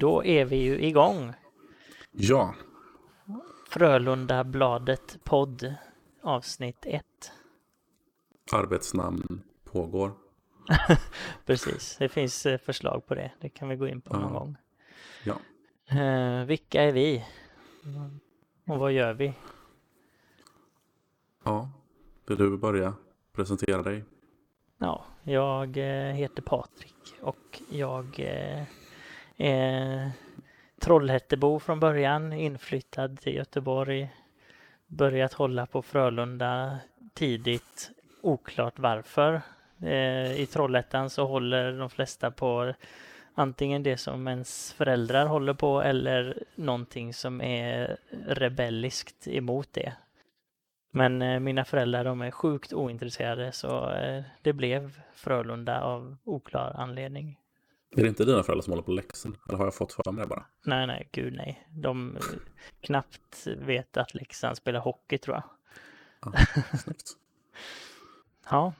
Då är vi ju igång. Ja. Frölunda Bladet podd avsnitt 1. Arbetsnamn pågår. Precis, det finns eh, förslag på det. Det kan vi gå in på någon Ja. gång. Ja. Eh, vilka är vi? Och vad gör vi? Ja. Vill du börja presentera dig? Ja, jag eh, heter Patrik och jag eh, Trollhättebo från början, inflyttad till Göteborg. Börjat hålla på Frölunda tidigt, oklart varför. Eh, I Trollhättan så håller de flesta på antingen det som ens föräldrar håller på eller någonting som är rebelliskt emot det. Men eh, mina föräldrar de är sjukt ointresserade så eh, det blev Frölunda av oklar anledning. Är det inte dina föräldrar som håller på Leksand? Eller har jag fått för mig det bara? Nej, nej, gud nej. De eh, knappt vet att Leksand spelar hockey tror jag. Ja, snyggt. Ja,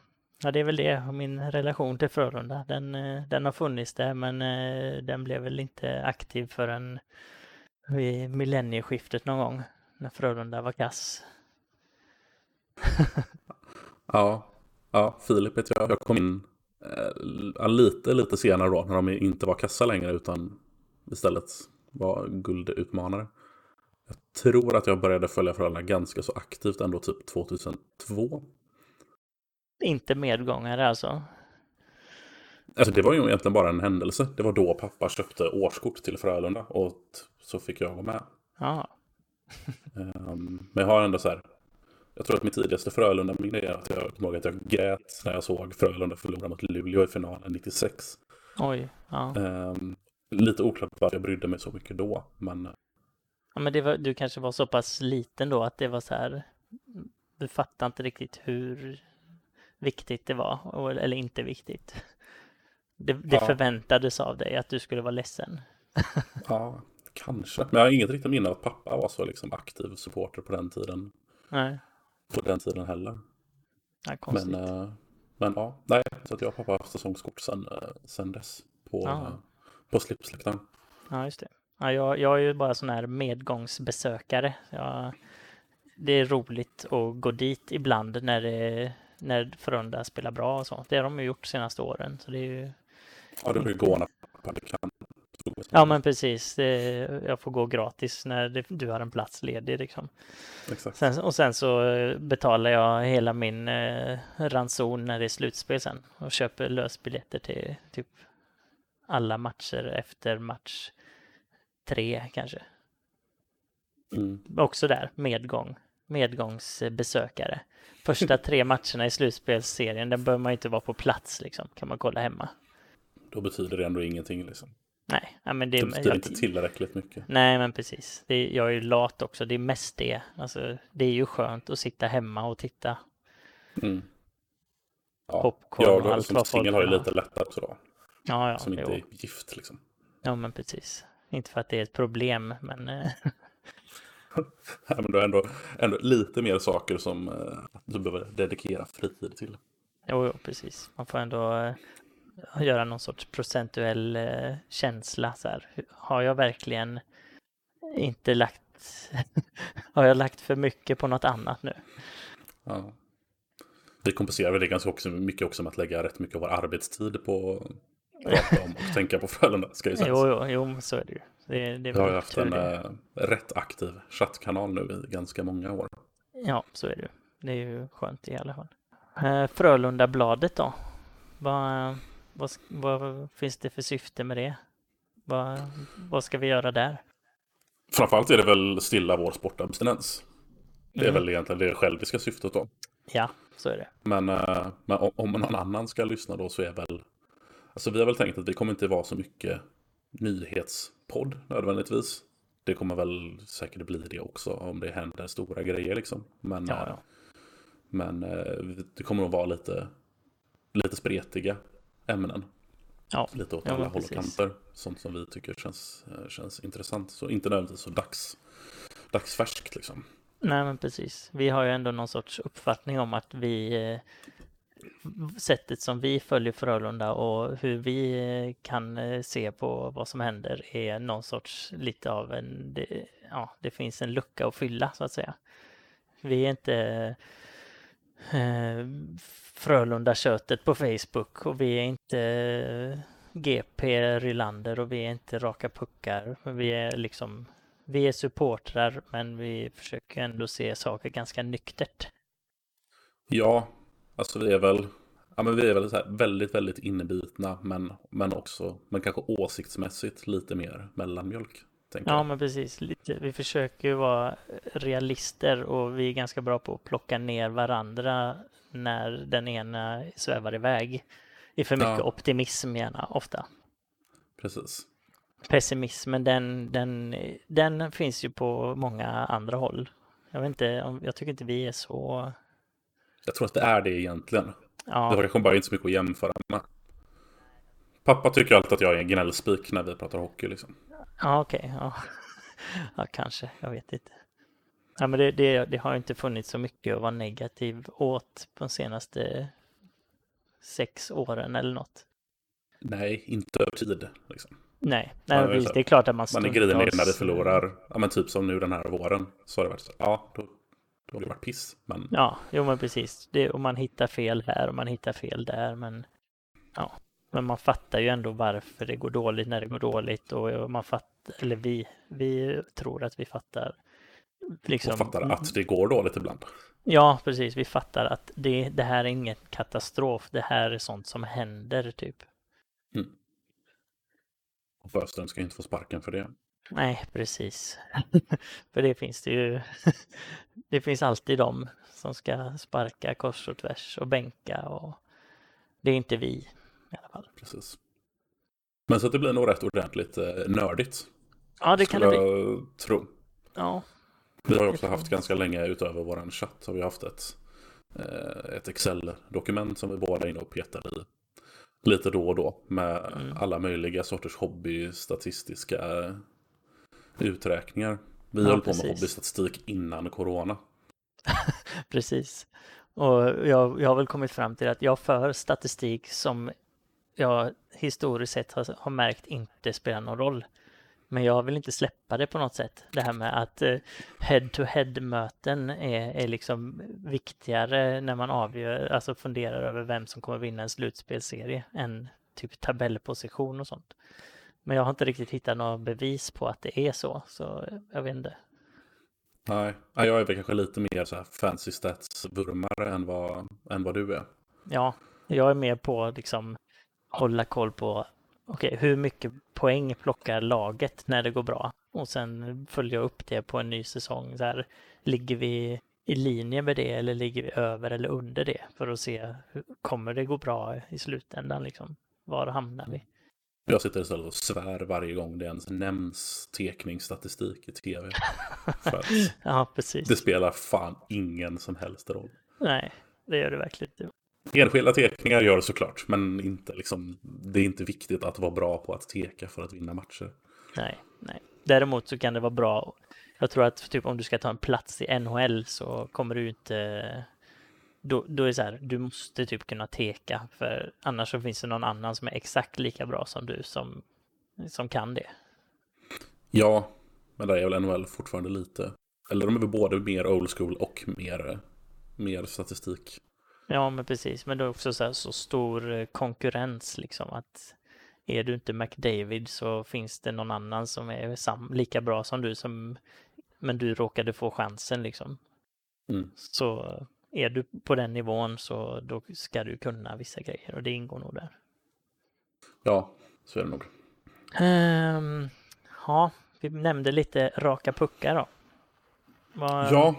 ja, det är väl det. Min relation till Frölunda, den, eh, den har funnits där men eh, den blev väl inte aktiv förrän vid millennieskiftet någon gång. När Frölunda var kass. Ja. Ja, Filip heter jag. Jag kom in eh, lite, lite senare då. När de inte var kassa längre utan istället var guldutmanare. Jag tror att jag började följa Frölunda ganska så aktivt ändå typ 2002. Inte medgångare alltså. Alltså det var ju egentligen bara en händelse. Det var då pappa köpte årskort till Frölunda och så fick jag vara med. Ja, Ehm, men jag har ändå så här. Jag tror att mitt tidigaste Frölunda-minne är att jag kommer ihåg att jag grät när jag såg Frölunda förlora mot Luleå i finalen 96. oj. Ja. Ehm, lite oklart varför jag brydde mig så mycket då. Men Ja, men det var, du kanske var så pass liten då att det var så här. Du fattade inte riktigt hur viktigt det var eller inte viktigt. Det, det Ja. förväntades av dig att du skulle vara ledsen. ja, kanske. Men jag har inget riktigt minne av att pappa var så liksom aktiv supporter på den tiden. Nej, På den tiden heller. ja. Men, eh, men ja, nej. Så att jag och pappa har haft säsongskort sen, eh, sen dess. På, Ah. på slipsläktaren. Ja, just det. Ja, jag, jag är ju bara sån här medgångsbesökare. Jag, det är roligt att gå dit ibland när, det, när Frölunda spelar bra och så. Det har de ju gjort de senaste åren. Så det är ju... Ja, du brukar gå när pappa kan. Ja, men precis. Jag får gå gratis när du har en plats ledig liksom. Sen, och sen så eh, betalar jag hela min eh, ranson när det är slutspel sen och köper lösbiljetter till typ alla matcher efter match tre kanske. Mm. Också där, medgång. Medgångsbesökare. Första tre matcherna i slutspelsserien, den behöver man ju inte vara på plats liksom. Kan man kolla hemma. Då betyder det ändå ingenting liksom. Nej, ja, men det, betyder jag- inte tillräckligt mycket. Nej, men precis. Det, jag är ju lat också. Det är mest det. Alltså, det är ju skönt att sitta hemma och titta. Mm. Ja, Popcorn och jag allt som vad folk har ju vill ha. lite lättare också då. Ja, ja. som inte jo. är gift liksom. Ja, men precis. Inte för att det är ett problem, men eh, Nej, men du har ändå, ändå lite mer saker som eh, du behöver dedikera fritid till. jo, jo, precis. Man får ändå eh, göra någon sorts procentuell eh, känsla. Så här. Har jag verkligen inte lagt... har jag lagt för mycket på något annat nu? Ja. Vi kompenserar väl det ganska också, mycket också med att lägga rätt mycket av vår arbetstid på prata om och tänka på Frölunda. Ska ju sägas. Jo, jo, jo, så är det ju. Det, det Vi har haft en det. eh, rätt aktiv chattkanal nu i ganska många år. Ja, så är det ju. Det är ju skönt i alla fall. Eh, Frölundabladet då? Vad, vad, vad finns det för syfte med det? Vad, vad ska vi göra där? Framförallt är det väl stilla vår sportabstinens. Det är Mm. väl egentligen det själviska syftet då. Ja, så är det. Men, eh, men om, någon annan ska lyssna då så är väl... Alltså vi har väl tänkt att det kommer inte vara så mycket nyhetspodd nödvändigtvis. Det kommer väl säkert bli det också om det händer stora grejer liksom. Men, Ja, eh, ja. men eh, det kommer att vara lite, lite spretiga ämnen. Ja, Lite åt Ja, alla håll och kanter. Sånt som vi tycker känns, eh, känns intressant. Så inte nödvändigtvis så dags, dagsfärskt liksom. nej men precis. Vi har ju ändå någon sorts uppfattning om att vi eh, sättet som vi följer Frölunda och hur vi eh, kan se på vad som händer är någon sorts lite av en, det, ja, det finns en lucka att fylla så att säga. Vi är inte eh, Frölunda-köttet på Facebook och vi är inte eh, GP Rylander och vi är inte raka puckar. Vi är liksom vi är supportrar men vi försöker ändå se saker ganska nyktert. Ja, alltså vi är väl, ja, men vi är väl så väldigt, väldigt innebitna men, men också, men kanske åsiktsmässigt lite mer mellanmjölk. Ja, jag. men precis. Lite, vi försöker ju vara realister och vi är ganska bra på att plocka ner varandra när den ena svävar iväg i för mycket ja. optimism gärna, ofta. Precis. Pessimismen, den, den, den finns ju på många andra håll. Jag vet inte, jag tycker inte vi är så... Jag tror att det är det egentligen. Ja. Det har kanske bara inte så mycket att jämföra med. Pappa tycker alltid att jag är en gnällspik när vi pratar hockey liksom. Ja, okej. Okay. Ja. ja, kanske. Jag vet inte. Ja, men det, det, det, har inte funnits så mycket att vara negativ åt på de senaste sex åren eller något. Nej, inte över tid. Liksom. Nej, nej man, det är klart att man Man är grinig när det förlorar, ja men typ som nu den här våren. Så har det varit så, ja, då, då har det varit piss. Men... Ja, jo men precis. Det, och man hittar fel här och man hittar fel där, men ja. Men man fattar ju ändå varför det går dåligt när det går dåligt och man fattar, eller vi, vi tror att vi fattar. Liksom, och fattar att det går dåligt ibland. Ja, precis. Vi fattar att det, det här är ingen katastrof. Det här är sånt som händer, typ. Mm. Och Sjöström ska inte få sparken för det. Nej, precis. för det finns det ju. det finns alltid de som ska sparka kors och tvärs och bänka och det är inte vi i alla fall. Precis. Men så att det blir nog rätt ordentligt eh, nördigt. Ja, det kan det bli. tro. Ja. Vi har också haft ganska länge utöver vår chatt har vi haft ett, eh, ett Excel-dokument som vi båda är inne och petar i lite då och då med mm. alla möjliga sorters hobbystatistiska uträkningar. Vi ja, höll på med hobbystatistik innan corona. precis. Och jag, jag har väl kommit fram till att jag för statistik som jag historiskt sett har, har märkt inte spelar någon roll. Men jag vill inte släppa det på något sätt. Det här med att head-to-head-möten är, är liksom viktigare när man avgör, alltså funderar över vem som kommer vinna en slutspelserie än typ tabellposition och sånt. Men jag har inte riktigt hittat några bevis på att det är så, så jag vet inte. Nej, jag är väl kanske lite mer så här fancy stats-vurmare än vad, än vad du är. Ja, jag är mer på liksom hålla koll på okay, hur mycket poäng plockar laget när det går bra? Och sen följa upp det på en ny säsong. Så här, ligger vi i linje med det eller ligger vi över eller under det? För att se, hur, kommer det gå bra i slutändan? Liksom? Var hamnar vi? Jag sitter istället och svär varje gång det ens nämns tekningsstatistik i tv. Ja, precis. Det spelar fan ingen som helst roll. Nej, det gör det verkligen inte. Enskilda tekningar gör det såklart, men inte liksom, det är inte viktigt att vara bra på att teka för att vinna matcher. Nej, nej. Däremot så kan det vara bra. Jag tror att typ om du ska ta en plats i NHL så kommer du inte... Då, då är det så här, du måste typ kunna teka för annars så finns det någon annan som är exakt lika bra som du som, som kan det. Ja, men där är väl NHL fortfarande lite... Eller de är väl både mer old school och mer, mer statistik. Ja, men precis. Men det är också så, så stor eh, konkurrens liksom att är du inte McDavid så finns det någon annan som är sam lika bra som du som men du råkade få chansen liksom. Mm. Så är du på den nivån så då ska du kunna vissa grejer och det ingår nog där. Ja, så är det nog. Um, ja, vi nämnde lite raka puckar då. Var, ja,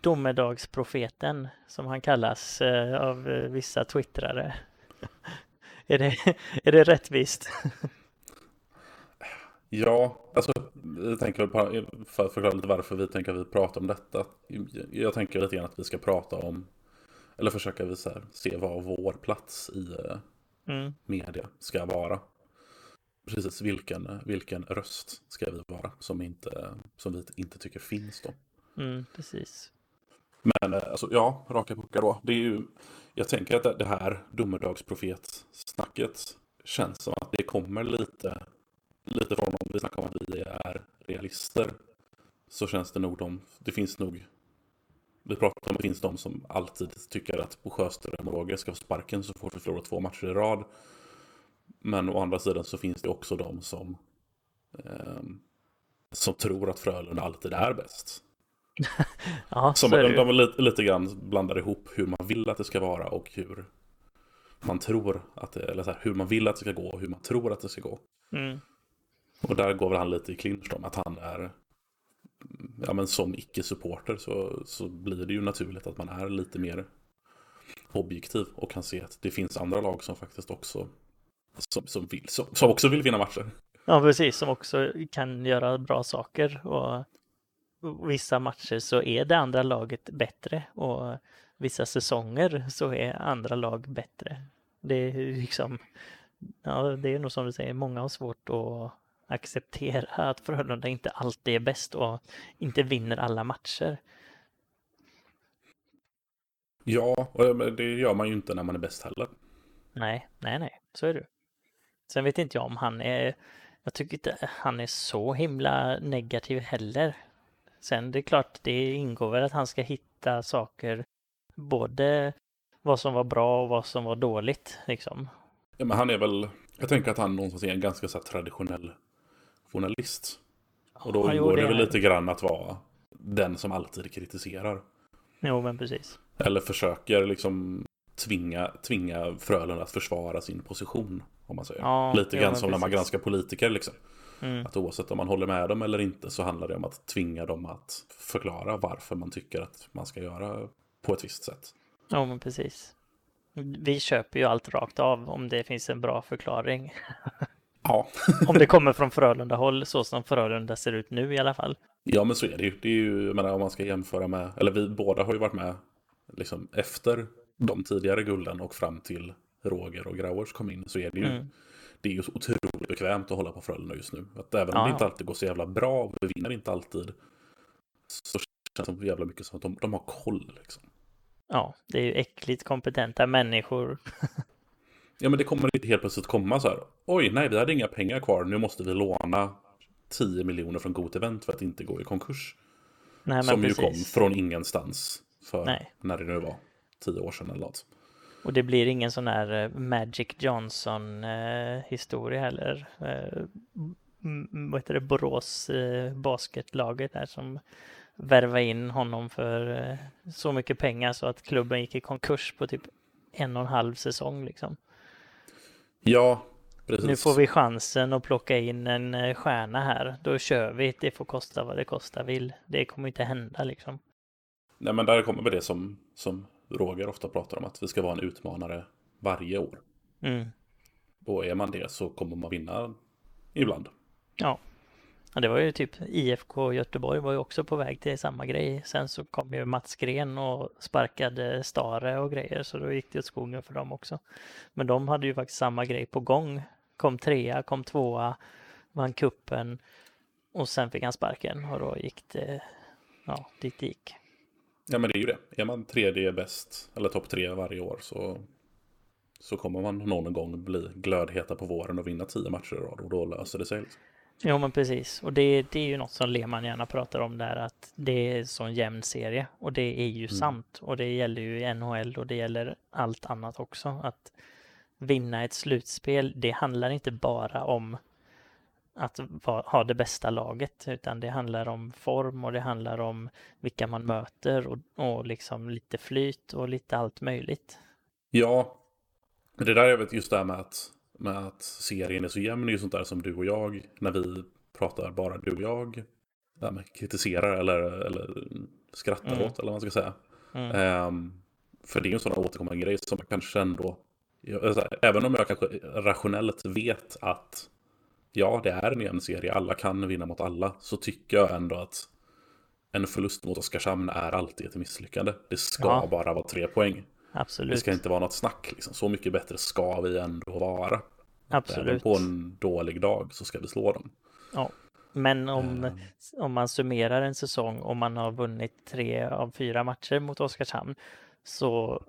domedagsprofeten som han kallas eh, av eh, vissa twittrare. är, det, är det rättvist? ja, alltså jag tänker på, för att förklara lite varför vi tänker att vi pratar om detta. Jag tänker lite grann att vi ska prata om, eller försöka visa, se vad vår plats i eh, mm. media ska vara. Precis vilken, vilken röst ska vi vara som, inte, som vi inte tycker finns då. Mm, precis. Men eh, alltså, ja, raka puckar då. Det är ju, Jag tänker att det här domedagsprofetsnacket känns som att det kommer lite, lite från om vi snackar om att vi är realister. Så känns det nog de, det finns nog, vi pratar om att det finns de som alltid tycker att på Sjöström och Roger ska få sparken så fort vi förlorar två matcher i rad. Men å andra sidan så finns det också de som, eh, som tror att Frölunda alltid är bäst. ja, Som de, de lite, lite grann blandar ihop hur man vill att det ska vara och hur man tror att det, eller så här, hur man vill att det ska gå och hur man tror att det ska gå. Mm. Och där går väl han lite i clinch med att han är, ja men som icke-supporter så, så blir det ju naturligt att man är lite mer objektiv och kan se att det finns andra lag som faktiskt också, som, som, vill, som, som också vill vinna matcher. Ja, precis, som också kan göra bra saker och vissa matcher så är det andra laget bättre och vissa säsonger så är andra lag bättre. Det är liksom, ja, det är nog som du säger, många har svårt att acceptera att Frölunda inte alltid är bäst och inte vinner alla matcher. Ja, och det gör man ju inte när man är bäst heller. Nej, nej, nej, så är det. Sen vet inte jag om han är, jag tycker inte han är så himla negativ heller. Sen det är klart, det ingår väl att han ska hitta saker, både vad som var bra och vad som var dåligt liksom. Ja, men han är väl, jag tänker att han någonstans är en ganska så traditionell journalist. Och då Ja, jo, ingår det det väl lite grann att vara den som alltid kritiserar. Jo, men precis. Eller försöker liksom tvinga, tvinga Frölunda att försvara sin position. Om man säger. Ja, lite grann som när man precis. granskar politiker liksom. Mm. Att oavsett om man håller med dem eller inte så handlar det om att tvinga dem att förklara varför man tycker att man ska göra på ett visst sätt. Jo, men precis. Vi köper ju allt rakt av om det finns en bra förklaring. Ja, Om det kommer från Frölunda håll så som Frölunda ser ut nu i alla fall. ja men så är det ju. Det är ju, jag menar om man ska jämföra med, eller vi båda har ju varit med liksom efter de tidigare gulden och fram till Roger och Grauers kom in så är det ju Mm. Det är ju så otroligt bekvämt att hålla på Frölunda just nu. Att även om Ja, det inte alltid går så jävla bra och vi vinner inte alltid så känns det så jävla mycket som att de, de har koll. Liksom. Ja, det är ju äckligt kompetenta människor. Ja men det kommer inte helt plötsligt komma så här. Oj, nej vi hade inga pengar kvar. Nu måste vi låna 10 miljoner från Got Event för att inte gå i konkurs. Nej, men som ju precis. kom från ingenstans för Nej. när det nu var. 10 år sedan eller något. Och det blir ingen sån här eh, Magic Johnson eh, historia heller. Eh, vad heter det, Borås basketlaget där som värvade in honom för så mycket pengar så att klubben gick i konkurs på typ en och en halv säsong liksom. Ja, precis. Nu får vi chansen att plocka in en stjärna här. Då kör vi. Det får kosta vad det kosta vill. Det kommer inte hända liksom. Nej men där kommer det som, som Roger ofta pratar om. Att vi ska vara en utmanare varje år. Mm. Och är man det så kommer man vinna ibland. Ja. ja, det var ju typ IFK Göteborg var ju också på väg till samma grej. Sen så kom ju Mats Gren och sparkade Stare och grejer så då gick det åt skogen för dem också. Men de hade ju faktiskt samma grej på gång. Kom trea, kom tvåa, vann kuppen och sen fick han sparken och då gick det ja, dit det gick. Ja men det är ju det. Är man tredje bäst eller topp tre varje år så, så kommer man någon gång bli glödheta på våren och vinna tio matcher i rad och då löser det sig. Liksom. Jo men precis och det, det är ju något som Lehmann gärna pratar om där att det är så en jämn serie och det är ju sant och det gäller ju NHL och det gäller allt annat också att vinna ett slutspel det handlar inte bara om att ha det bästa laget utan det handlar om form och det handlar om vilka man möter och, och liksom lite flyt och lite allt möjligt. Ja, det där är väl just det här med att, med att serien är så jämn är ju sånt där som du och jag, när vi pratar bara du och jag, där med kritiserar eller, eller skrattar Mm. åt eller vad man ska säga. Mm. Ehm, för det är ju en sån här återkommande grej som jag kanske ändå, jag, alltså, även om jag kanske rationellt vet att ja, det är en jämn serie, alla kan vinna mot alla, så tycker jag ändå att en förlust mot Oskarshamn är alltid ett misslyckande. Det ska Ja. bara vara tre poäng. Det Absolut. ska inte vara något snack. Liksom. Så mycket bättre ska vi ändå vara. Även Absolut. på en dålig dag så ska vi slå dem. Ja. Men om, Ehm. om man summerar en säsong och man har vunnit tre av fyra matcher mot Oskarshamn så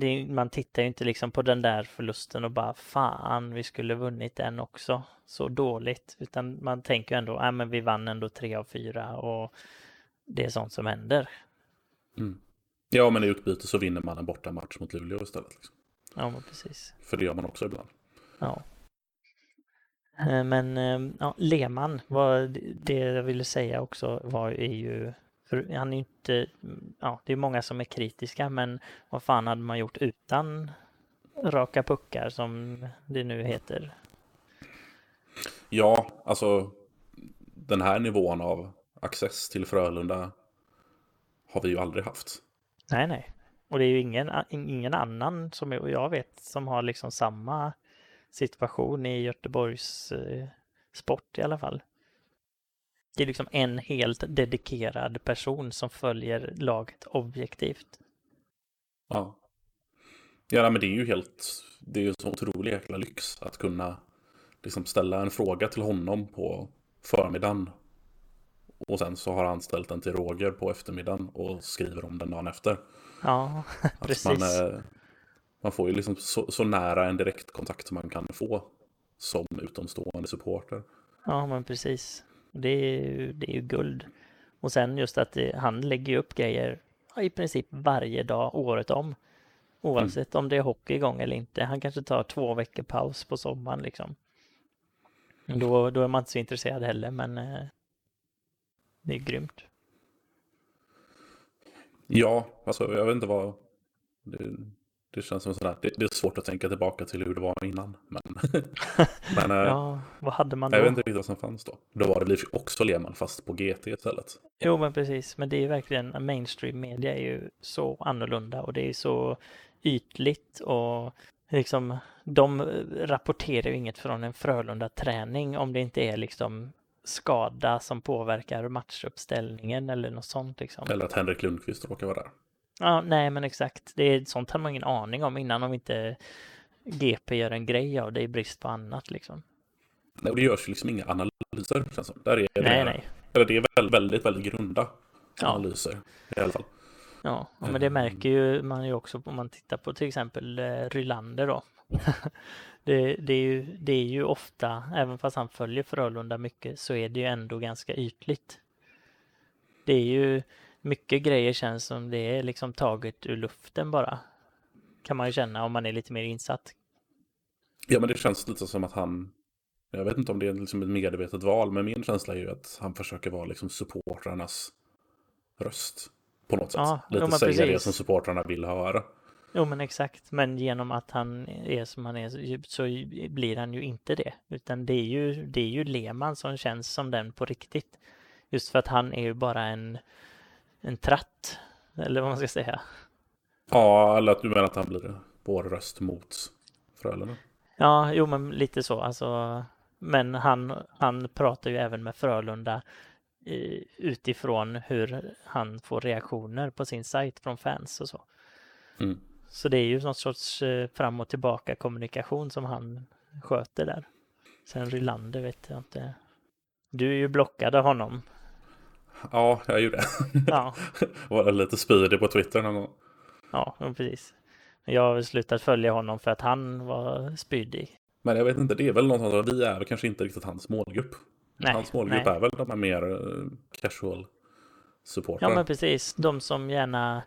det, man tittar ju inte liksom på den där förlusten och bara fan, vi skulle vunnit den också. Så dåligt. Utan man tänker ändå, ja men vi vann ändå tre av fyra och det är sånt som händer. Mm. Ja, men i utbyte så vinner man en bortamatch mot Luleå istället. Liksom. Ja, men precis. För det gör man också ibland. Ja. Eh, men eh, ja, Lehmann, vad det jag ville säga också var är ju för han är inte, ja det är många som är kritiska men vad fan hade man gjort utan raka puckar som det nu heter? Ja, alltså den här nivån av access till Frölunda har vi ju aldrig haft. Nej, nej. Och det är ju ingen, ingen annan som jag vet som har liksom samma situation i Göteborgs eh, sport i alla fall. Det är liksom en helt dedikerad person som följer laget objektivt. Ja. Ja, men det är ju helt, det är ju en så otrolig jäkla lyx att kunna liksom ställa en fråga till honom på förmiddagen. Och sen så har han ställt den till Roger på eftermiddagen och skriver om den dagen efter. Ja, precis. Man, eh, man, får ju liksom så, så nära en direktkontakt som man kan få som utomstående supporter. Ja, men precis. Det är ju, det är ju guld. Och sen just att det, han lägger upp grejer i princip varje dag året om. Oavsett mm. om det är hockey igång eller inte. Han kanske tar två veckor paus på sommaren liksom. Då, då är man inte så intresserad heller, men eh, det är grymt. Ja, alltså jag vet inte vad... Det, det känns som sådär, det, det, är svårt att tänka tillbaka till hur det var innan. Men, men eh, ja, vad hade man då? Jag vet inte riktigt vad som fanns då. Då var det också Lehmann fast på GT istället. Jo, men precis. Men det är verkligen, mainstream media är ju så annorlunda och det är så ytligt och liksom de rapporterar ju inget från en Frölunda-träning om det inte är liksom skada som påverkar matchuppställningen eller något sånt liksom. Eller att Henrik Lundqvist råkar vara där. Ja, nej men exakt. Det är, sånt hade man ingen aning om innan om inte GP gör en grej av det i brist på annat liksom. Nej, och det görs liksom inga analyser känns som. Där är det, nej, nej. Eller det är väldigt, väldigt, väldigt grunda analyser ja. i alla fall. Ja, men det märker ju man ju också om man tittar på till exempel eh, Rylander då. det, det, är ju, det är ju ofta, även fast han följer Frölunda mycket, så är det ju ändå ganska ytligt. Det är ju mycket grejer känns som det är liksom taget ur luften bara. Kan man ju känna om man är lite mer insatt. Ja, men det känns lite som att han, jag vet inte om det är liksom ett medvetet val, men min känsla är ju att han försöker vara liksom supportrarnas röst på något sätt. Ja, lite säga precis. det som supportrarna vill höra. Jo men exakt, men genom att han är som han är så blir han ju inte det. Utan det är ju, det är ju Lehmann som känns som den på riktigt. Just för att han är ju bara en en tratt, eller vad man ska säga. Ja, eller att du menar att han blir vår röst mot Frölunda. Ja, jo men lite så. Alltså, men han, han pratar ju även med Frölunda utifrån hur han får reaktioner på sin sajt från fans och så. Mm. Så det är ju någon sorts eh, fram och tillbaka kommunikation som han sköter där. Sen Rylander vet jag inte. Du är ju blockad av honom. Ja, jag gjorde det. Ja. Var lite spydig på Twitter någon gång. Ja, precis. Jag har slutat följa honom för att han var spydig. Men jag vet inte, det är väl någonstans vi är kanske inte riktigt hans målgrupp. Nej, hans målgrupp nej. är väl de här mer eh, casual supportrar. Ja, men precis. De som gärna...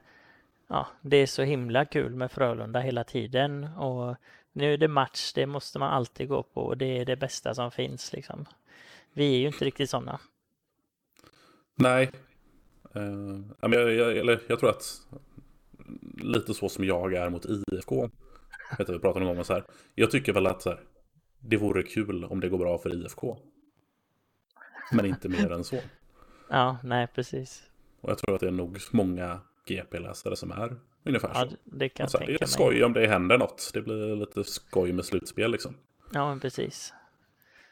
Ja, det är så himla kul med Frölunda hela tiden och nu är det match, det måste man alltid gå på och det är det bästa som finns liksom. Vi är ju inte riktigt sådana. Nej. Uh, jag, jag, eller, jag tror att lite så som jag är mot IFK. Jag vet vi pratade någon gång om så här. Jag tycker väl att så här, det vore kul om det går bra för IFK. Men inte mer än så. Ja, nej precis. Och jag tror att det är nog många GP-läsare som är ungefär ja, så. Det kan jag det är skoj om det händer något. Det blir lite skoj med slutspel liksom. Ja, men precis.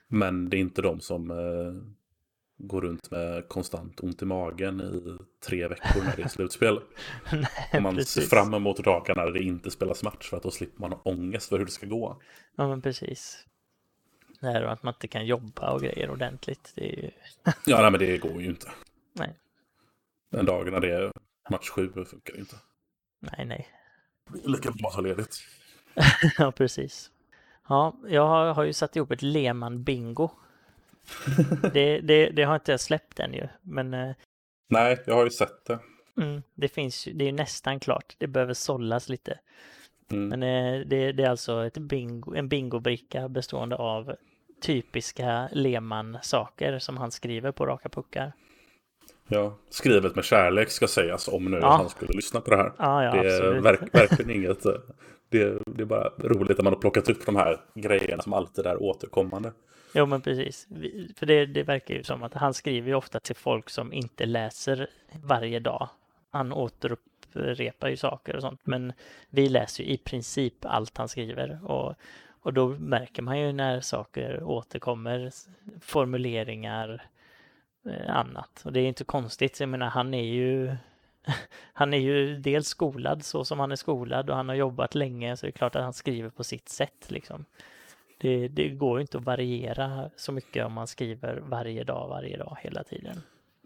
Men det är inte de som eh, gå runt med konstant ont i magen i tre veckor när det är slutspel. Nej, Om man precis. ser fram emot dagarna när det inte spelas match för att då slipper man ha ångest för hur det ska gå. Ja men precis. Det här och att man inte kan jobba och grejer ordentligt. Det är ju... ja nej, men det går ju inte. Nej. Den dagen när det är match sju funkar det inte. Nej nej. Lika bra att ha ledigt. ja, precis. Ja, jag har, har ju satt ihop ett Lehmann bingo. det, det, det har inte jag släppt än ju, men... eh, Nej, jag har ju sett det. Mm, det finns ju, det är ju nästan klart. Det behöver sållas lite. Mm. Men eh, det, det är alltså ett bingo, en bingobricka bestående av typiska Lehmann-saker som han skriver på raka puckar. Ja, skrivet med kärlek ska sägas om nu Ja. han skulle lyssna på det här. Ja, ja, det är verk, verkligen inget... eh, Det, det är bara roligt att man har plockat upp de här grejerna som alltid är återkommande. Jo, men precis. För det, det verkar ju som att han skriver ju ofta till folk som inte läser varje dag. Han återupprepar ju saker och sånt, men vi läser ju i princip allt han skriver. Och, och då märker man ju när saker återkommer, formuleringar, eh, annat. Och det är inte konstigt, jag menar han är ju han är ju dels skolad så som han är skolad och han har jobbat länge så det är klart att han skriver på sitt sätt liksom. Det, det går ju inte att variera så mycket om man skriver varje dag, varje dag, hela tiden.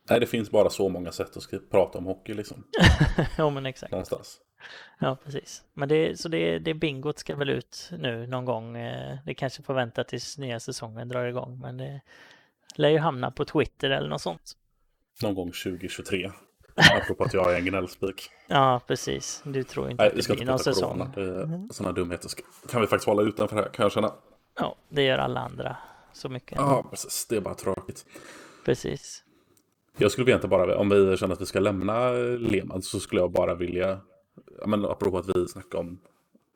Nej, det finns bara så många sätt att skri- prata om hockey liksom. ja, men exakt. Någonstans. Ja, precis. Men det, så det, det bingot ska väl ut nu någon gång. eh, Det kanske får vänta tills nya säsongen drar igång, men det lär ju hamna på Twitter eller något sånt. Någon gång 2023. Apropå att jag är en gnällspik. Ja, precis. Du tror inte Nej, att det blir någon prata säsong. corona. Det- Sådana dumheter kan vi faktiskt hålla utanför här, kan jag känna. Ja, det gör alla andra så mycket. Ja, precis. Det är bara tråkigt. Precis. Jag skulle egentligen bara, om vi känner att vi ska lämna Lehmann så skulle jag bara vilja, ja, men apropå att vi snackar om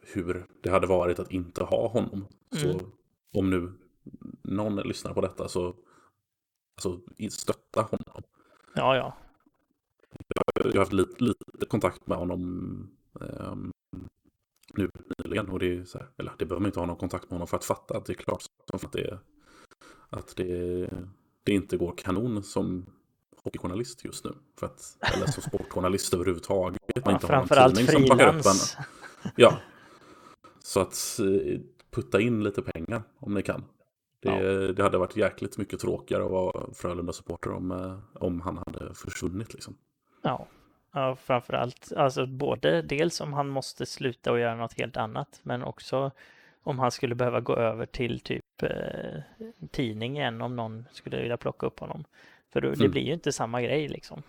hur det hade varit att inte ha honom. Så Mm. om nu någon lyssnar på detta så alltså, stötta honom. Ja, ja. Jag har haft lite, lite kontakt med honom ehm, nu nyligen. Och det är så här, eller det behöver man inte ha någon kontakt med honom för att fatta att det är klart som att det, att det, det inte går kanon som hockeyjournalist just nu. För att, eller som sportjournalist överhuvudtaget. Man ja inte framförallt frilans. Ja. Så att eh, putta in lite pengar om ni kan. Det, det hade varit jäkligt mycket tråkigare att vara Frölunda-supporter om, eh, om han hade försvunnit. Liksom. Ja, ja framförallt. Alltså både dels om han måste sluta och göra något helt annat, men också om han skulle behöva gå över till typ eh, tidning igen om någon skulle vilja plocka upp honom. För då, det Mm. blir ju inte samma grej liksom.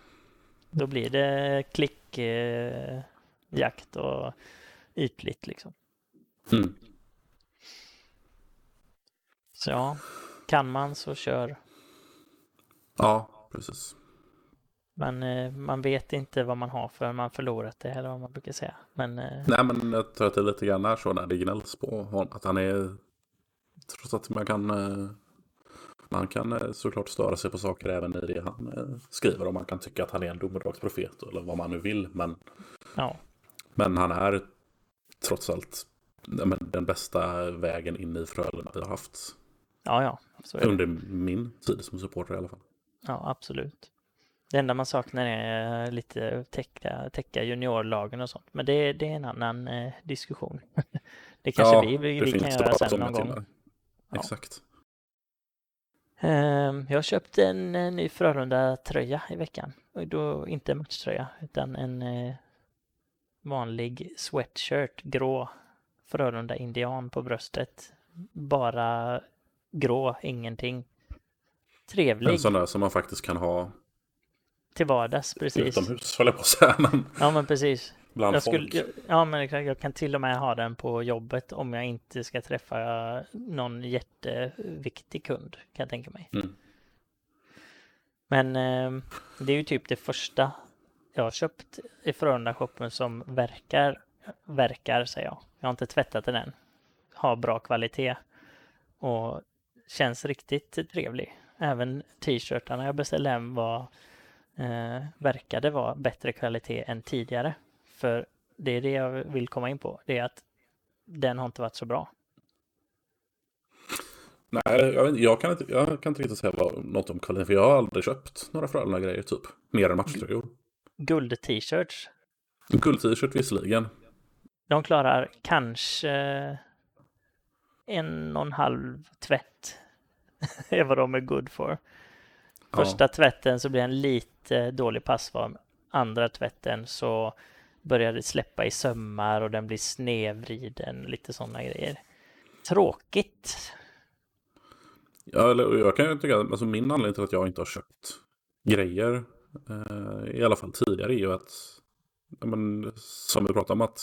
Då blir det klick, eh, och ytligt liksom. Mm. Så ja, kan man så kör. Ja, precis. Men eh, man vet inte vad man har för man förlorat det, eller vad man brukar säga. Men eh, Nej, men jag tror att det är lite grann är så när det gnälls på honom. Att han är, trots att man kan, eh, man kan såklart störa sig på saker även i det han skriver. Och man kan tycka att han är en domedagsprofet eller vad man nu vill. Men, ja, men han är trots allt den bästa vägen in i Frölunda vi har haft. ja, ja. Under min tid som supporter i alla fall. Ja, absolut. Det enda man saknar är lite täcka, täcka juniorlagen och sånt. Men det, det är en annan eh, diskussion. det kanske Ja, vi, vi, vi kan göra sen någon gång. Ja. Exakt. Ehm, jag köpte en, eh, ny Frölunda-tröja i veckan. Och då inte en matchtröja, utan en eh, vanlig sweatshirt, grå Frölunda-indian på bröstet. Bara grå, ingenting. Trevlig En sån där som man faktiskt kan ha till vardags, precis. utomhus, höll jag på att säga. Men Ja, men precis. bland Jag folk. skulle, ja, men exakt. Jag kan till och med ha den på jobbet om jag inte ska träffa någon jätteviktig kund, kan jag tänka mig. Mm. Men eh, det är ju typ det första jag har köpt i Frölunda-shoppen som verkar, verkar säger jag. Jag har inte tvättat den än. Har bra kvalitet och känns riktigt trevlig. Även t-shirtarna jag beställde hem var, eh, verkade vara bättre kvalitet än tidigare. För det är det jag vill komma in på. Det är att den har inte varit så bra. Nej, jag, jag, kan inte, jag kan inte riktigt säga vad, något om kvaliteten. För jag har aldrig köpt några Frölunda-grejer typ. Mer än matchtröjor. Guld-t-shirts guld-t-shirt visserligen. De klarar kanske en och en halv tvätt. är vad de är good for. Första tvätten så blir en lite dålig passform. Andra tvätten så börjar släppa i sömmar och den blir snedvriden, lite sådana grejer. Tråkigt. Ja, eller jag kan ju tycka att alltså min anledning till att jag inte har köpt grejer, eh, i alla fall tidigare, är ju att, ja, men, som vi pratade om, att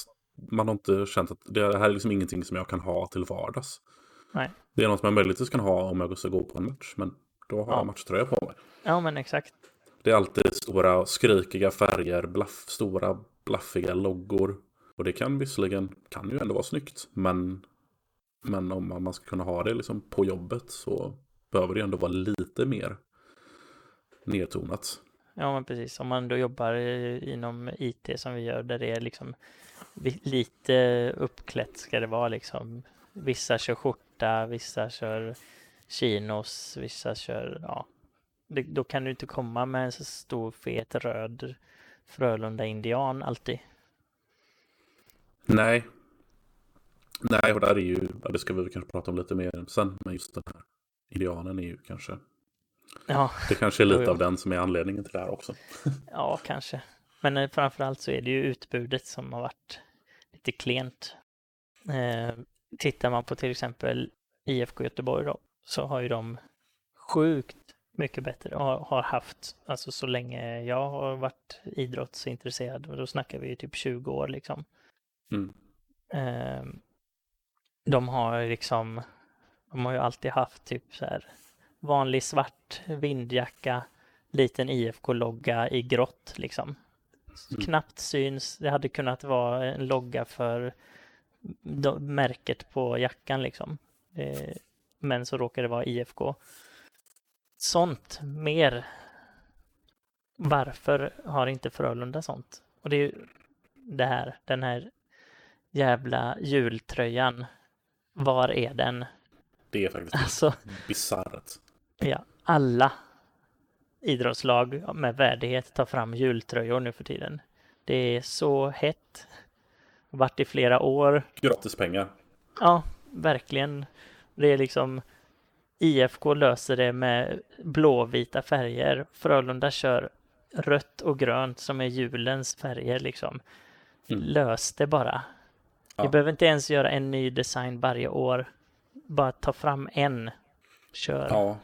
man har inte känt att det här är liksom ingenting som jag kan ha till vardags. Nej. Det är något som jag möjligtvis kan ha om jag ska gå på en match, men då har Ja. jag matchtröja på mig. Ja, men exakt. Det är alltid stora skrikiga färger, blaff, stora blaffiga loggor. Och det kan visserligen, kan ju ändå vara snyggt, men, men om man- ska kunna ha det liksom på jobbet så behöver det ändå vara lite mer nedtonat. Ja, men precis. Om man då jobbar inom IT som vi gör, där det är liksom lite uppklätt ska det vara liksom. Vissa kör skjorta, vissa kör chinos, vissa kör, ja. Det, då kan du inte komma med en så stor fet röd Frölunda-indian alltid. Nej. Nej, och där är ju, det ska vi kanske prata om lite mer sen, men just den här indianen är ju kanske, Ja, det kanske är lite av den som är anledningen till det här också. ja kanske. Men eh, framförallt så är det ju utbudet som har varit lite klent. Eh, tittar man på till exempel IFK Göteborg då, så har ju de sjukt mycket bättre och har, haft, alltså så länge jag har varit idrottsintresserad, och då snackar vi ju typ 20 år liksom. Mm. Eh, de har liksom, de har ju alltid haft typ så här vanlig svart vindjacka, liten IFK-logga i grått liksom. Mm. Knappt syns, det hade kunnat vara en logga för märket på jackan liksom. Eh, men så råkar det vara IFK. Sånt, mer. Varför har inte Frölunda sånt? Och det är ju det här, den här jävla jultröjan. Var är den? Det är faktiskt Alltså, bisarrt. ja, alla idrottslag med värdighet tar fram jultröjor nu för tiden. Det är så hett. Vart i flera år. Gratis pengar. Ja, verkligen. Det är liksom IFK löser det med blåvita färger. Frölunda kör rött och grönt som är julens färger liksom. Mm. Lös det bara. Vi Ja. behöver inte ens göra en ny design varje år. Bara ta fram en. Kör. Ja.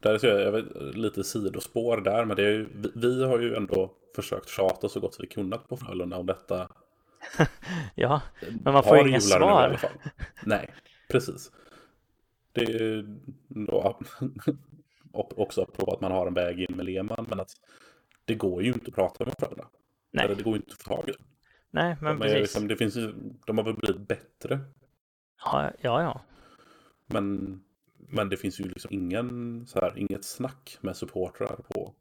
Där ser jag, jag vet, lite sidospår där, men det är ju, vi, vi har ju ändå försökt tjata så gott vi kunnat på Frölunda om detta. Ja, men man får inga nu svar. alla fall. Nej, precis. Det är ju då, också på att man har en väg in med Lehmann, men att det går ju inte att prata med Frölunda. Nej. Eller det går ju inte att få tag i dem. Nej, men De, är precis. liksom, det finns ju, de har väl blivit bättre, Ja, ja, ja. men, men det finns ju liksom ingen, så här, inget snack med supportrar på,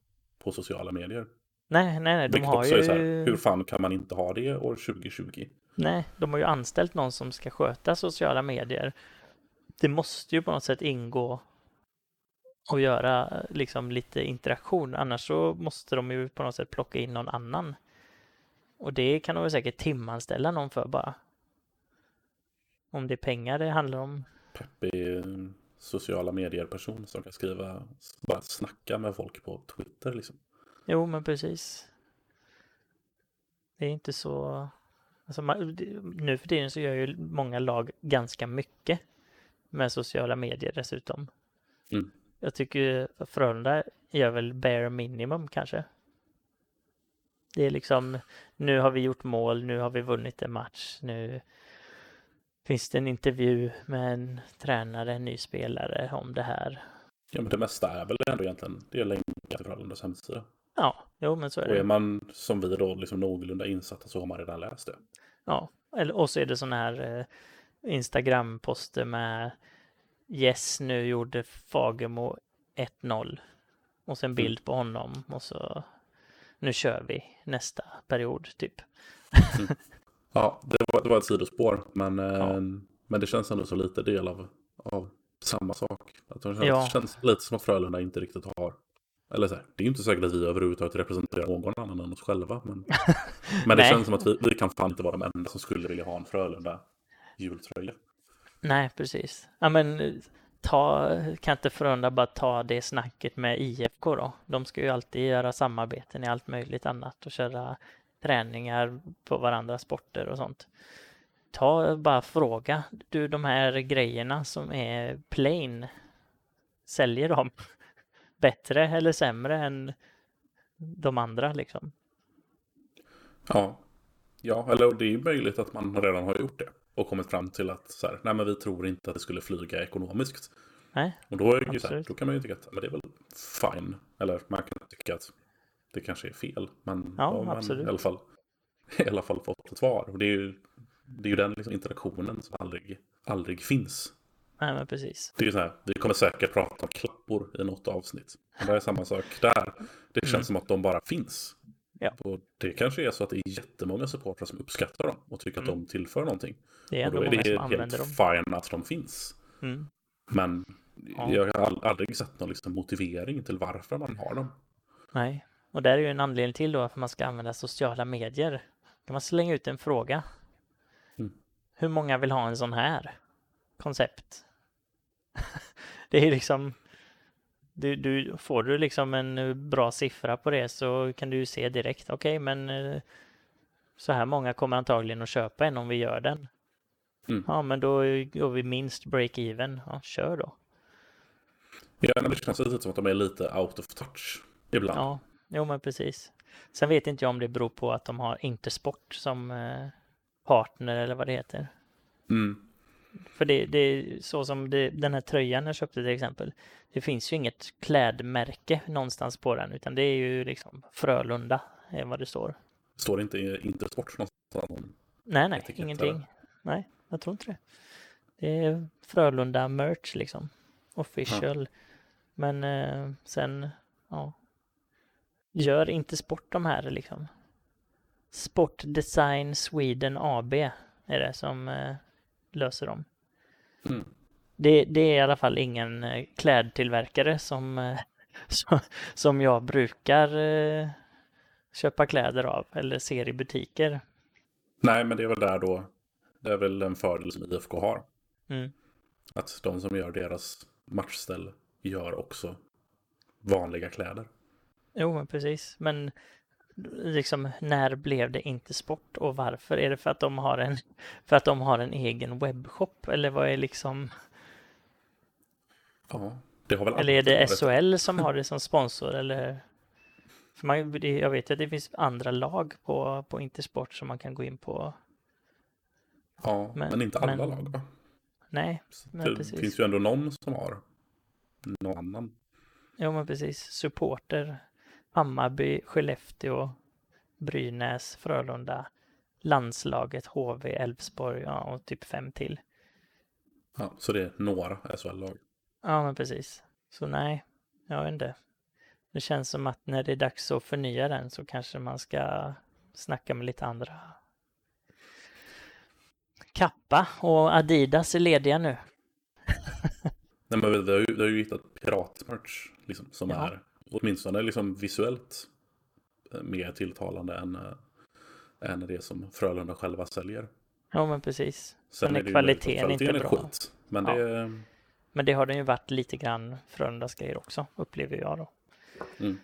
på sociala medier. Nej, nej, nej. De Vilket har är så här, ju... hur fan kan man inte ha det år 2020? Nej, de har ju anställt någon som ska sköta sociala medier. Det måste ju på något sätt ingå och göra liksom lite interaktion. Annars så måste de ju på något sätt plocka in någon annan. Och det kan de väl säkert timanställa någon för bara. Om det är pengar det handlar om. Peppe är en sociala medier-person som kan skriva, bara snacka med folk på Twitter liksom. Jo, men precis. Det är inte så... Alltså, man, nu för tiden så gör ju många lag ganska mycket med sociala medier dessutom. Mm. Jag tycker Frölunda gör väl bare minimum kanske. Det är liksom, nu har vi gjort mål, nu har vi vunnit en match, nu finns det en intervju med en tränare, en ny spelare om det här. Ja, men det mesta är väl ändå egentligen, det är länkat till Frölundas hemsida. Ja, jo men så är Och är det. man som vi då liksom någorlunda insatta så har man redan läst det. Ja, eller, och så är det sådana här eh, Instagram-poster med Yes, nu gjorde Fagemo 1-0. Och sen bild på honom och så nu kör vi nästa period typ. Ja, det var, det var ett sidospår, men, eh, Ja. men det känns ändå så lite del av, av samma sak. Att det känns, Ja. känns lite som att Frölunda inte riktigt har, eller så här, det är ju inte säkert att vi överhuvudtaget representerar någon annan än oss själva, men, men det känns som att vi, vi kan fan inte vara de enda som skulle vilja ha en Frölunda jultröja. Nej, precis. Ja, men eh, ta, kan inte Frölunda bara ta det snacket med IFK då? De ska ju alltid göra samarbeten i allt möjligt annat och köra träningar på varandras sporter och sånt. Ta bara fråga, du de här grejerna som är plain, säljer de bättre eller sämre än de andra liksom? Ja, ja eller det är möjligt att man redan har gjort det och kommit fram till att så här, nej men vi tror inte att det skulle flyga ekonomiskt. Nej, Och då, är det ju så här, då kan man ju tycka att men det är väl fine. Eller man kan tycka att det kanske är fel. Men Ja, då man absolut. i alla fall, i alla fall fått ett svar. Och det är ju, det är ju den liksom interaktionen som aldrig, aldrig finns. nej men precis. Det är ju så här, vi kommer säkert prata om klappor i något avsnitt. Men det är samma sak där. Det känns Mm. som att de bara finns. Ja. Och det kanske är så att det är jättemånga supportrar som uppskattar dem och tycker att Mm. de tillför någonting. Det är Och då ändå är många det som helt dem. fine att de finns. Mm. Men Ja. jag har ald- aldrig sett någon liksom motivering till varför man har dem. Nej, och där är ju en anledning till då att man ska använda sociala medier. Kan man slänga ut en fråga? Mm. Hur många vill ha en sån här koncept? det är liksom du, du, får du liksom en eh, bra siffra på det så kan du ju se direkt, okej men eh, så här många kommer antagligen att köpa en om vi gör den. Mm. Ja men då går vi minst break-even. Ja, kör då. Ja, men det känns lite som att de är lite out of touch ibland. Ja, jo men precis. Sen vet inte jag om det beror på att de har Intersport som eh, partner eller vad det heter. Mm. För det, det är så som det, den här tröjan jag köpte till exempel. Det finns ju inget klädmärke någonstans på den utan det är ju liksom Frölunda är vad det står. Står det inte Intersport någonstans? Nej, nej, ingenting. Nej, jag tror inte det. Det är Frölunda merch liksom. Official. Men eh, sen, ja. Gör inte sport de här liksom. Sport Design Sweden AB är det som eh, löser dem. Mm. Det, det är i alla fall ingen eh, klädtillverkare som, eh, som, som jag brukar eh, köpa kläder av eller ser i butiker. Nej, men det är väl där då. Det är väl en fördel som IFK har. Mm. Att de som gör deras matchställ gör också vanliga kläder. Jo, men precis. Men liksom när blev det inte sport och varför? Är det för att de har en, för att de har en egen webbshop eller vad är liksom? Ja, det har väl Eller är det SHL som har det som sponsor eller? För man, det- jag vet att det finns andra lag på, på Intersport som man kan gå in på. Ja, men, men- inte alla men- lag va? Nej, men det precis. finns ju ändå någon som har någon annan. jo men precis. Supporter, Hammarby, Skellefteå, Brynäs, Frölunda, landslaget, HV, Elfsborg ja, och typ fem till. Ja, så det är några SHL-lag. Ja, men precis. Så nej, jag vet inte. Det känns som att när det är dags att förnya den så kanske man ska snacka med lite andra. Kappa och Adidas är lediga nu. Nej, men vi har ju, har ju hittat piratmerch liksom, som Ja. är åtminstone liksom visuellt eh, mer tilltalande än, äh, än det som Frölunda själva säljer. Ja, men precis. Sen Men är det ju möjligt att kvaliteten inte kvaliteten är bra? skit. Men Ja. det, Men det har den ju varit lite grann Frölundas grejer också, upplever jag då. Mm.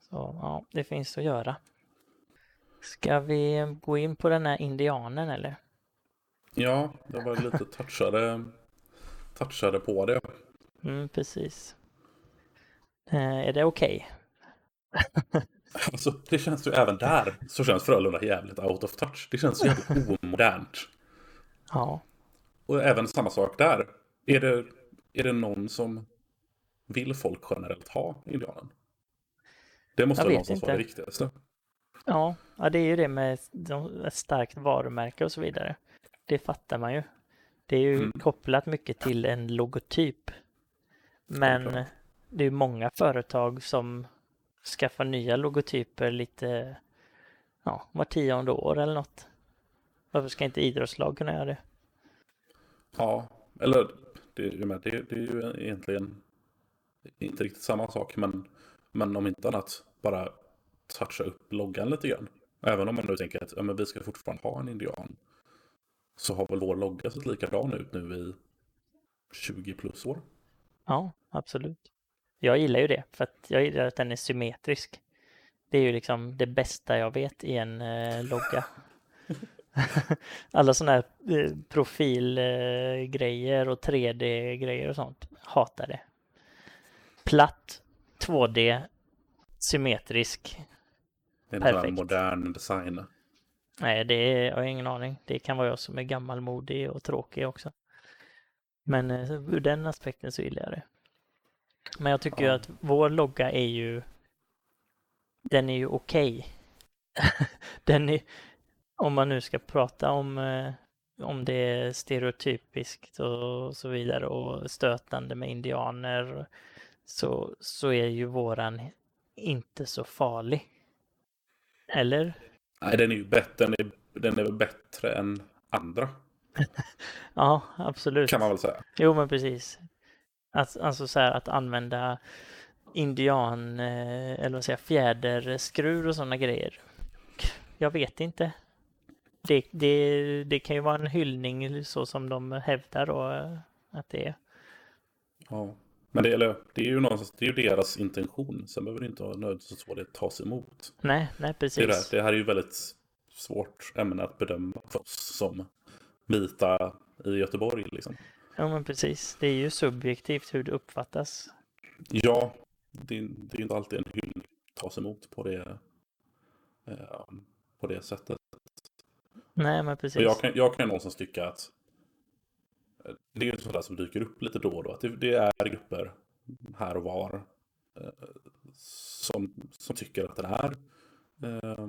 Så ja, det finns att göra. Ska vi gå in på den här indianen eller? ja, jag var lite touchade, touchade på det. Mm, precis. Eh, är det okej? Alltså, det känns ju även där så känns Frölunda jävligt out of touch. Det känns jävligt omodernt. Ja. Och även samma sak där. Är det, är det någon som vill folk generellt ha indianen? Det måste vara någonstans vara det viktigaste. Ja, ja, det är ju det med ett starkt varumärke och så vidare. Det fattar man ju. Det är ju Mm. kopplat mycket till en logotyp. Men Självklart. Det är många företag som skaffar nya logotyper lite, ja, var tionde år eller något. Varför ska inte idrottslag kunna göra det? Ja, eller det, det, det är ju egentligen inte riktigt samma sak. Men, men om inte annat bara toucha upp loggan lite grann. Även om man nu tänker att ja, men vi ska fortfarande ha en indian. Så har väl vår logga sett likadan ut nu i 20 plus år. Ja, absolut. Jag gillar ju det, för att jag gillar att den är symmetrisk. Det är ju liksom det bästa jag vet i en eh, logga. Alla sådana här eh, profilgrejer och 3D-grejer och sånt. Hatar det. Platt, 2D, symmetrisk. Det är en här Perfekt. modern design. Nej, det är, jag har ingen aning. Det kan vara jag som är gammalmodig och tråkig också. Men eh, ur den aspekten så gillar jag det. Men jag tycker ju Ja. att vår logga är ju den är ju okej. den är, om man nu ska prata om eh, om det är stereotypiskt och så vidare och stötande med indianer så, så är ju våran inte så farlig. Eller? Nej, den är ju bättre, den är, den är väl bättre än andra. Ja, absolut. Kan man väl säga. Jo, men precis. Att, alltså så här att använda indian, eh, eller vad säger jag, fjäderskruv och sådana grejer. Jag vet inte. Det, det, det kan ju vara en hyllning så som de hävdar då eh, att det är. Ja. Men det, eller, det är ju någonstans, det är ju deras intention. Sen behöver det inte vara nödvändigtvis vara det tas emot. Nej, nej är det, precis. det här är ju väldigt svårt ämne att bedöma för oss som vita i Göteborg. Liksom. Ja, men precis. Det är ju subjektivt hur det uppfattas. Ja, det, det är inte alltid en hyllning tas emot på det, eh, på det sättet. Nej, men Och precis. jag kan, jag kan någonstans tycka att eh, det är ju sådär som dyker upp lite då och då. Att det, det är grupper här och var eh, som, som tycker att den är eh,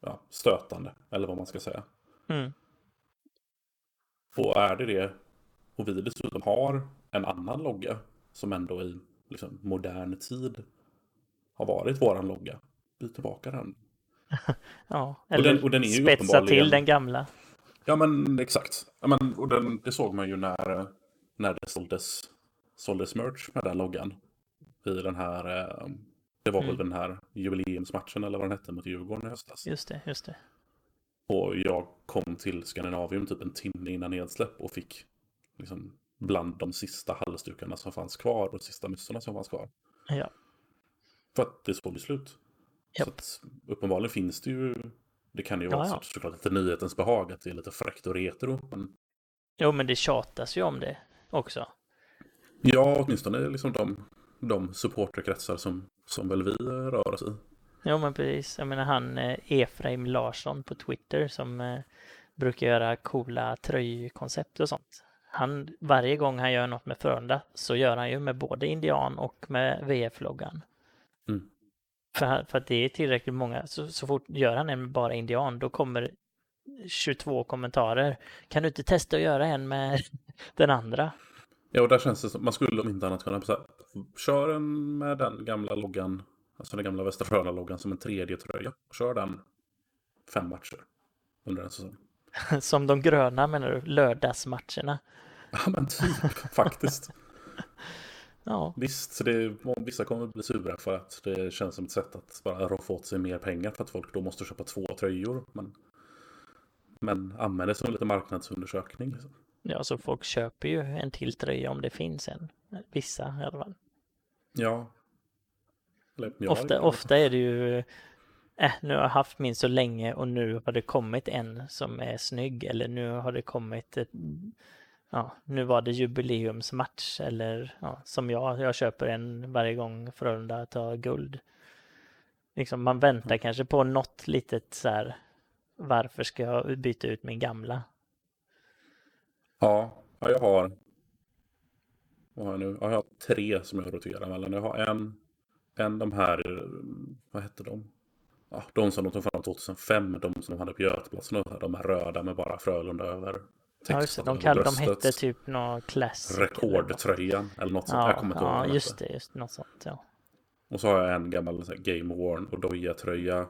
ja, stötande, eller vad man ska säga. Mm. Och är det det, och vi dessutom har en annan logga som ändå i liksom, modern tid har varit våran logga, byt tillbaka den. Ja, Och eller den- och den är ju spetsa till den gamla. Ja men exakt. Ja, men, och den, det såg man ju när, när det såldes, såldes merch med den loggan. I den här, eh, det var väl Mm. den här jubileumsmatchen eller vad den hette mot Djurgården i höstas. Just det, just det. Och jag kom till Skandinavium typ en timme innan nedsläpp och fick liksom bland de sista halsdukarna som fanns kvar och de sista mössorna som fanns kvar. Ja. För att det såg slut. Så Japp. att, uppenbarligen finns det ju, det kan ju Ja, vara ja. så, såklart lite nyhetens behag att det är lite fräckt och retro. Men Jo, men det tjatas ju om det också. Ja, åtminstone liksom de, de supporterkretsar som, som väl vi rör oss i. Jo, men precis. Jag menar han eh, Efraim Larsson på Twitter som eh, brukar göra coola tröjkoncept och sånt. Han, varje gång han gör något med Frölunda så gör han ju med både Indian och med VF-loggan. Mm. För, för att det är tillräckligt många. Så, så fort gör han en med bara Indian då kommer 22 kommentarer. Kan du inte testa att göra en med den andra? Ja, och där känns det som, man skulle om inte annat kunna här, kör en med den gamla loggan, alltså den gamla Västra Frölunda-loggan som en tredje tröja. Kör den fem matcher under en säsong. Som de gröna menar du? Lördagsmatcherna. Ja, men typ faktiskt. Ja, Visst, så det, vissa kommer bli sura för att det känns som ett sätt att bara roffa åt sig mer pengar för att folk då måste köpa två tröjor. Men, men använd det som lite marknadsundersökning. Liksom. ja, så folk köper ju en till tröja om det finns en. Vissa i alla fall. Ja. Eller, ja, ofta, ofta är det ju, äh, nu har jag haft min så länge och nu har det kommit en som är snygg eller nu har det kommit ett, ja, nu var det jubileumsmatch eller ja, som jag, jag köper en varje gång Frölunda tar guld. Liksom man väntar kanske på något litet så här, varför ska jag byta ut min gamla? Ja, ja, jag har... Vad har jag nu? Ja, jag har tre som jag roterar mellan. Jag har en, en de här, vad hette de? Ja, de som de tog fram 2005, de som de hade på Göteplatsen, de här röda med bara Frölunda över Ja, just det, texten de, kall, de hette typ något classic. eller något. Rekordtröjan eller något sånt. jag Ja, kommer inte ihåg ja just det, just något sånt. Ja. Och så har jag en gammal här, Game Worn och Doja-tröja.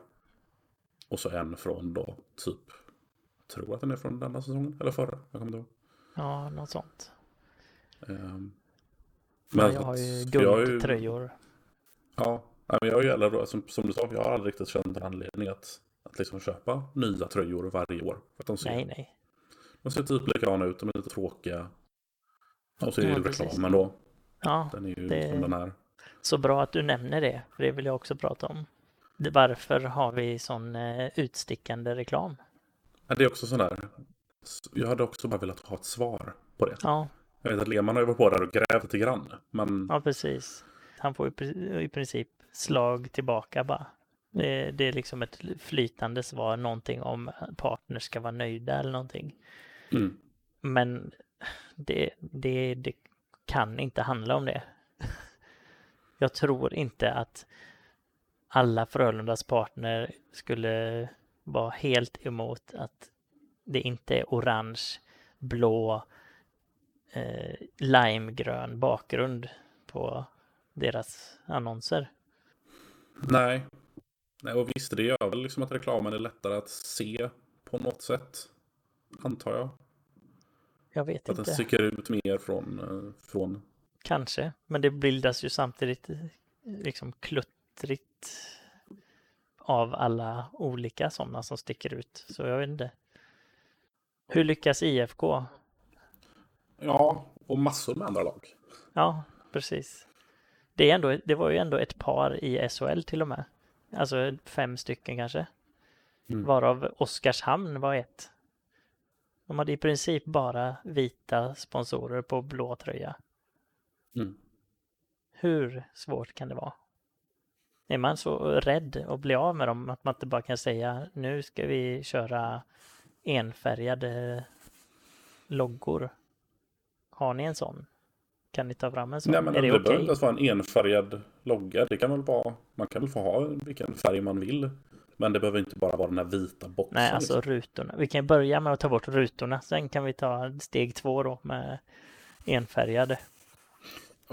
Och så en från då typ, jag tror att den är från denna säsongen, eller förra. Jag kommer inte ihåg. ja, något sånt. Ehm, Men jag har ju jag guldtröjor. Ja, men jag har ju heller, då, som, som du sa, jag har aldrig riktigt känt en anledning att, att liksom köpa nya tröjor varje år. För att de ser, Nej, nej. De ser typ likadana ut, de är lite tråkiga. Och så är Ja, ju reklamen då, Ja, den är ju det- som den är. så bra att du nämner det, för det vill jag också prata om. Varför har vi sån eh, utstickande reklam? Ja, det är också sån där. Jag hade också bara velat ha ett svar på det. Ja, Jag vet att Lehmann har ju varit på där och grävt lite grann. Men ja precis. Han får i pri- i princip slag tillbaka bara. Det, det är liksom ett flytande svar, någonting om partner ska vara nöjda eller någonting. Mm, Men det, det, det kan inte handla om det. Jag tror inte att alla Frölundas partner skulle vara helt emot att det inte är orange, blå, eh, limegrön bakgrund på deras annonser. nej. nej. Och visst, det gör väl liksom att reklamen är lättare att se på något sätt. Antar jag. Jag vet Att den inte. sticker ut mer från, eh, från Kanske, men det bildas ju samtidigt eh, liksom kluttrigt av alla olika sådana som sticker ut. Så jag vet inte. Hur lyckas IFK? Ja, och massor med andra lag. Ja, precis. Det, är ändå, det var ju ändå ett par i SHL till och med. Alltså fem stycken kanske. Mm. Varav Oskarshamn var ett. De hade i princip bara vita sponsorer på blå tröja. Mm. Hur svårt kan det vara? Är man så rädd att bli av med dem att man inte bara kan säga nu ska vi köra enfärgade loggor? Har ni en sån? Kan ni ta fram en sån? Nej, men är det, behöver inte ens vara en enfärgad logga. Det kan väl vara, man kan väl få ha vilken färg man vill. Men det behöver inte bara vara den här vita boxen. Nej, alltså liksom. rutorna. Vi kan börja med att ta bort rutorna. Sen kan vi ta steg två då med enfärgade.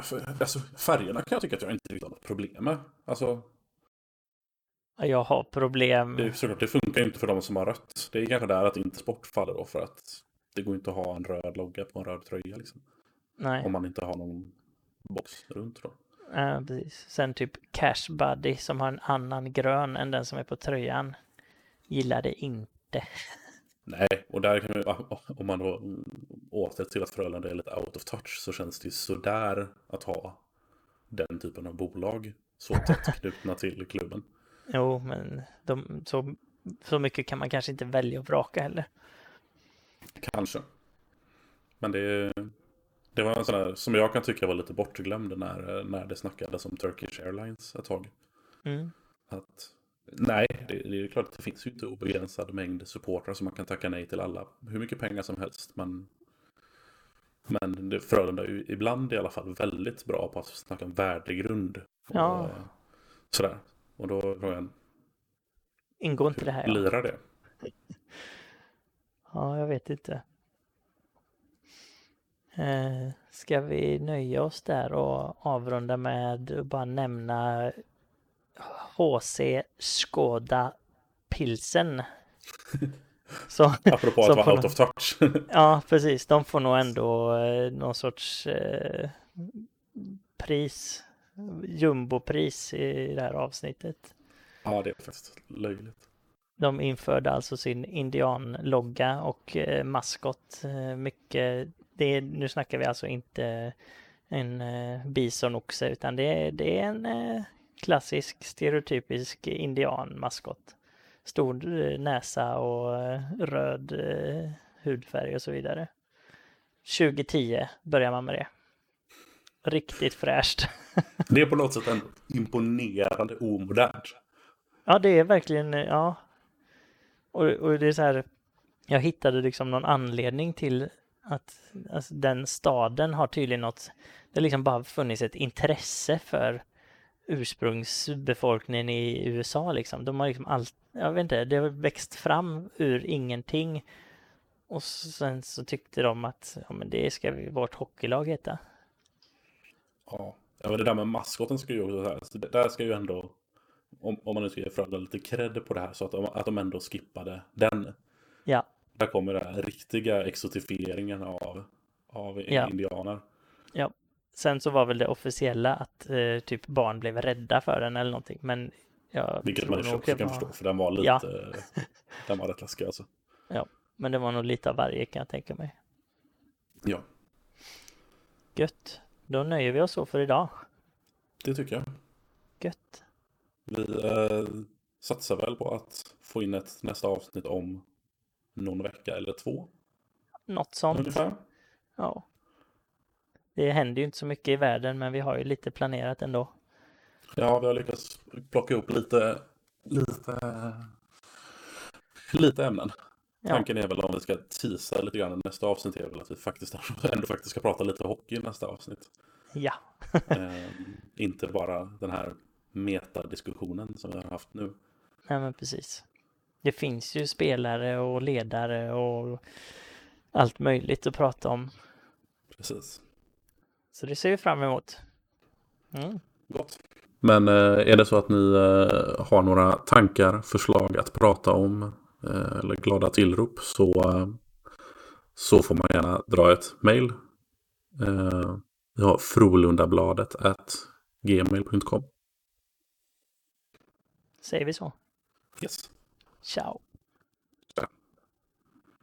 För, alltså, färgerna kan jag tycka att jag inte riktigt har något problem med. Alltså, Ja, Jag har problem. det, är såklart, det funkar inte för de som har rött. Det är kanske där att inte sport faller då. För att det går inte att ha en röd logga på en röd tröja. Liksom, Nej, om man inte har någon box runt då. Ja, precis. Sen typ Cash Buddy som har en annan grön än den som är på tröjan. Gillar det inte. Nej, och där kan vi, om man då åter till att Frölunda är lite out of touch så känns det ju sådär att ha den typen av bolag så tätt knutna till klubben. Jo, men de, så, så mycket kan man kanske inte välja och vraka heller. Kanske. Men det, det var en sån där som jag kan tycka var lite bortglömd när, när det snackades om Turkish Airlines ett tag. Mm. Att, nej, det, det är klart att det finns ju inte obegränsad mängd supportrar som man kan tacka nej till alla. Hur mycket pengar som helst. Men, men det, Frölunda är ju ibland i alla fall väldigt bra på att snacka om värdegrund. Och, Ja. Sådär. Och då har jag Ingår inte det här? Lirar det. ja, jag vet inte. Eh, ska vi nöja oss där och avrunda med att bara nämna HC Skoda Pilsen. Så, Apropå att vara out of touch. ja, precis. De får nog ändå eh, någon sorts eh, pris, jumbopris i det här avsnittet. ja, det är faktiskt löjligt. De införde alltså sin indianlogga och eh, maskot. Eh, mycket, det är, nu snackar vi alltså inte en eh, bisonoxe utan det är, det är en eh, klassisk stereotypisk indianmaskot. Stor eh, näsa och eh, röd eh, hudfärg och så vidare. 2010 börjar man med det. Riktigt fräscht. Det är på något sätt en imponerande omodernt. Ja, det är verkligen, ja. Och, och det är så här, jag hittade liksom någon anledning till att alltså, den staden har tydligen något, det har liksom bara funnits ett intresse för ursprungsbefolkningen i USA liksom. De har liksom allt, jag vet inte, det har växt fram ur ingenting. Och sen så tyckte de att, ja men det ska vi, vårt hockeylag heta. Ja, ja men det där med maskoten ska ju också så det där ska ju ändå, om, om man nu ska ge Frölunda lite cred på det här, så att att de ändå skippade den. Ja, Där kommer den här riktiga exotifieringen av, av Ja. indianer. sen så var väl det officiella att eh, typ barn blev rädda för den eller någonting. Men jag Vilket man också kan var- förstå, för den var lite, Ja. den var rätt läskig alltså. Men det var nog lite av varje kan jag tänka mig. Ja, Gött. Då nöjer vi oss så för idag. det tycker jag. Gött. Vi eh, satsar väl på att få in ett nästa avsnitt om någon vecka eller två. Något sånt. Ungefär. Ja. Det händer ju inte så mycket i världen, men vi har ju lite planerat ändå. Ja, vi har lyckats plocka ihop lite, lite, lite ämnen. Ja, Tanken är väl om vi ska teasa lite grann i nästa avsnitt är väl att vi faktiskt ändå faktiskt ska prata lite hockey i nästa avsnitt. ja. Eh, inte bara den här metadiskussionen som vi har haft nu. Nej, men precis. Det finns ju spelare och ledare och allt möjligt att prata om. Precis. Så det ser vi fram emot. Mm. Gott. Men eh, är det så att ni eh, har några tankar, förslag att prata om eh, eller glada tillrop så, så får man gärna dra ett mejl. Vi har frolundabladet at gmail.com. Säger vi så? Yes. 下午